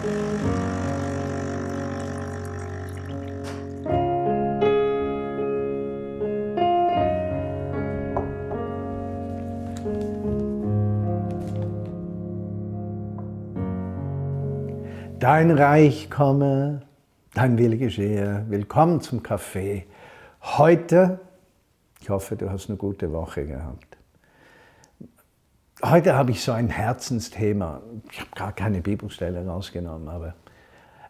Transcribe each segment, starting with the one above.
Dein Reich komme, dein Wille geschehe. Willkommen zum Café. Heute, ich hoffe, du hast eine gute Woche gehabt. Heute habe ich so ein Herzensthema. Ich habe gar keine Bibelstelle rausgenommen, aber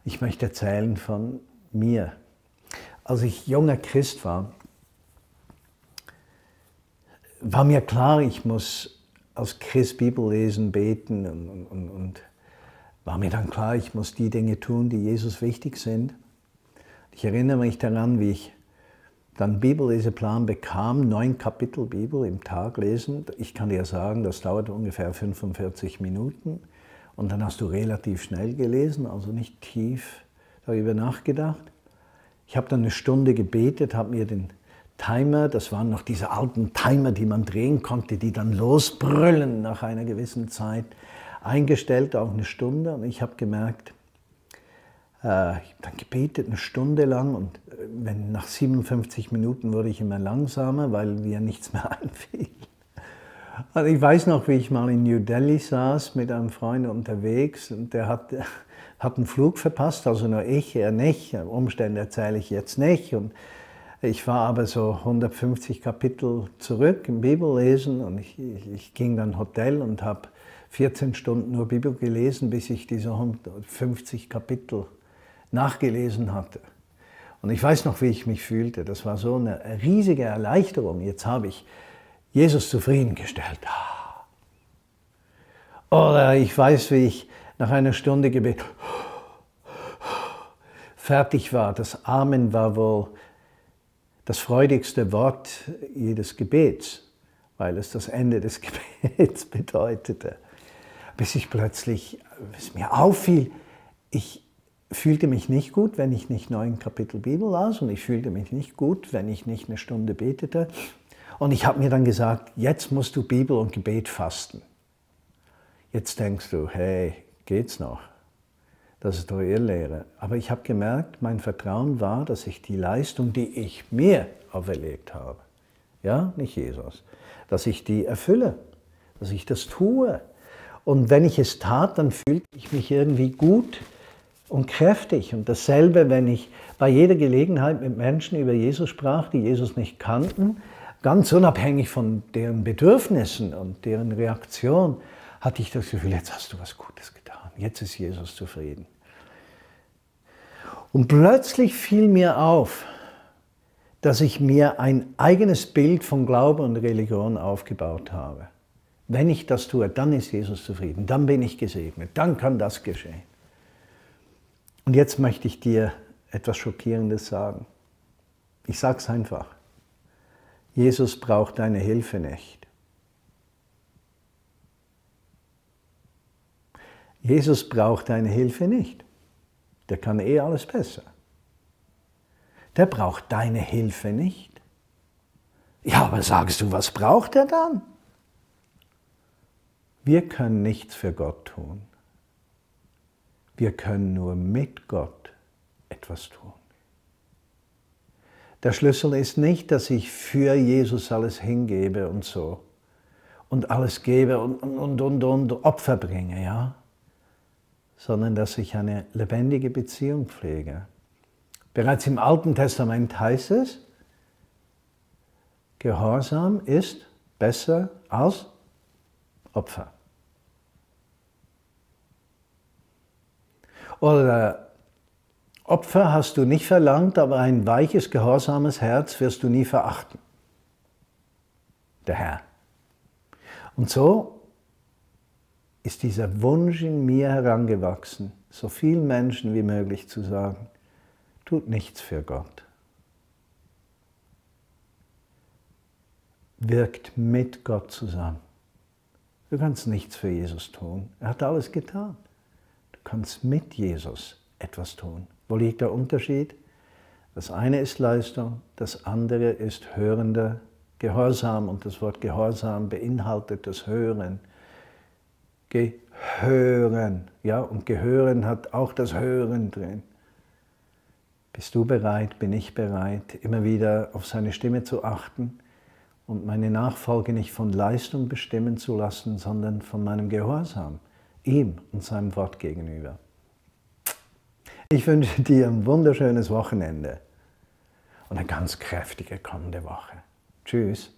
ich möchte erzählen von mir. Als ich junger Christ war, war mir klar, ich muss als Christ Bibel lesen, beten und, und, und war mir dann klar, ich muss die Dinge tun, die Jesus wichtig sind. Ich erinnere mich daran, wie ich dann Bibelleseplan bekam, neun Kapitel Bibel im Tag lesen. Ich kann dir sagen, das dauert ungefähr 45 Minuten. Und dann hast du relativ schnell gelesen, also nicht tief darüber nachgedacht. Ich habe dann eine Stunde gebetet, habe mir den Timer, das waren noch diese alten Timer, die man drehen konnte, die dann losbrüllen nach einer gewissen Zeit, eingestellt, auch eine Stunde. Und ich habe gemerkt, ich habe dann gebetet eine Stunde lang und äh, wenn, nach 57 Minuten wurde ich immer langsamer, weil mir nichts mehr einfiel. Also ich weiß noch, wie ich mal in New Delhi saß mit einem Freund unterwegs und der hat, hat einen Flug verpasst, also nur ich, er nicht. Umstände erzähle ich jetzt nicht. Und ich war aber so 150 Kapitel zurück im Bibellesen und ich, ich, ich ging dann Hotel und habe 14 Stunden nur Bibel gelesen, bis ich diese 150 Kapitel nachgelesen hatte. Und ich weiß noch, wie ich mich fühlte. Das war so eine riesige Erleichterung. Jetzt habe ich Jesus zufriedengestellt. Ah. Oder ich weiß, wie ich nach einer Stunde Gebet fertig war. Das Amen war wohl das freudigste Wort jedes Gebets, weil es das Ende des Gebets bedeutete. Bis ich plötzlich, es mir auffiel, ich fühlte mich nicht gut, wenn ich nicht neun Kapitel Bibel las und ich fühlte mich nicht gut, wenn ich nicht eine Stunde betete. Und ich habe mir dann gesagt, jetzt musst du Bibel und Gebet fasten. Jetzt denkst du, hey, geht's noch? Das ist doch Irrlehre. Aber ich habe gemerkt, mein Vertrauen war, dass ich die Leistung, die ich mir auferlegt habe, ja, nicht Jesus, dass ich die erfülle, dass ich das tue. Und wenn ich es tat, dann fühlte ich mich irgendwie gut und kräftig. Und dasselbe, wenn ich bei jeder Gelegenheit mit Menschen über Jesus sprach, die Jesus nicht kannten, ganz unabhängig von deren Bedürfnissen und deren Reaktion, hatte ich das Gefühl, jetzt hast du was Gutes getan. Jetzt ist Jesus zufrieden. Und plötzlich fiel mir auf, dass ich mir ein eigenes Bild von Glaube und Religion aufgebaut habe. Wenn ich das tue, dann ist Jesus zufrieden, dann bin ich gesegnet, dann kann das geschehen. Und jetzt möchte ich dir etwas Schockierendes sagen. Ich sage es einfach. Jesus braucht deine Hilfe nicht. Jesus braucht deine Hilfe nicht. Der kann eh alles besser. Der braucht deine Hilfe nicht. Ja, aber sagst du, was braucht er dann? Wir können nichts für Gott tun. Wir können nur mit Gott etwas tun. Der Schlüssel ist nicht, dass ich für Jesus alles hingebe und so und alles gebe und, und, und, und Opfer bringe, ja? sondern dass ich eine lebendige Beziehung pflege. Bereits im Alten Testament heißt es, Gehorsam ist besser als Opfer. Oder Opfer hast du nicht verlangt, aber ein weiches, gehorsames Herz wirst du nie verachten. Der Herr. Und so ist dieser Wunsch in mir herangewachsen, so vielen Menschen wie möglich zu sagen, tut nichts für Gott. Wirkt mit Gott zusammen. Du kannst nichts für Jesus tun. Er hat alles getan. Kannst mit Jesus etwas tun. Wo liegt der Unterschied? Das eine ist Leistung, das andere ist hörender Gehorsam und das Wort Gehorsam beinhaltet das Hören. Gehören, ja, und Gehören hat auch das Hören drin. Bist du bereit, bin ich bereit, immer wieder auf seine Stimme zu achten und meine Nachfolge nicht von Leistung bestimmen zu lassen, sondern von meinem Gehorsam, ihm und seinem Wort gegenüber. Ich wünsche dir ein wunderschönes Wochenende und eine ganz kräftige kommende Woche. Tschüss.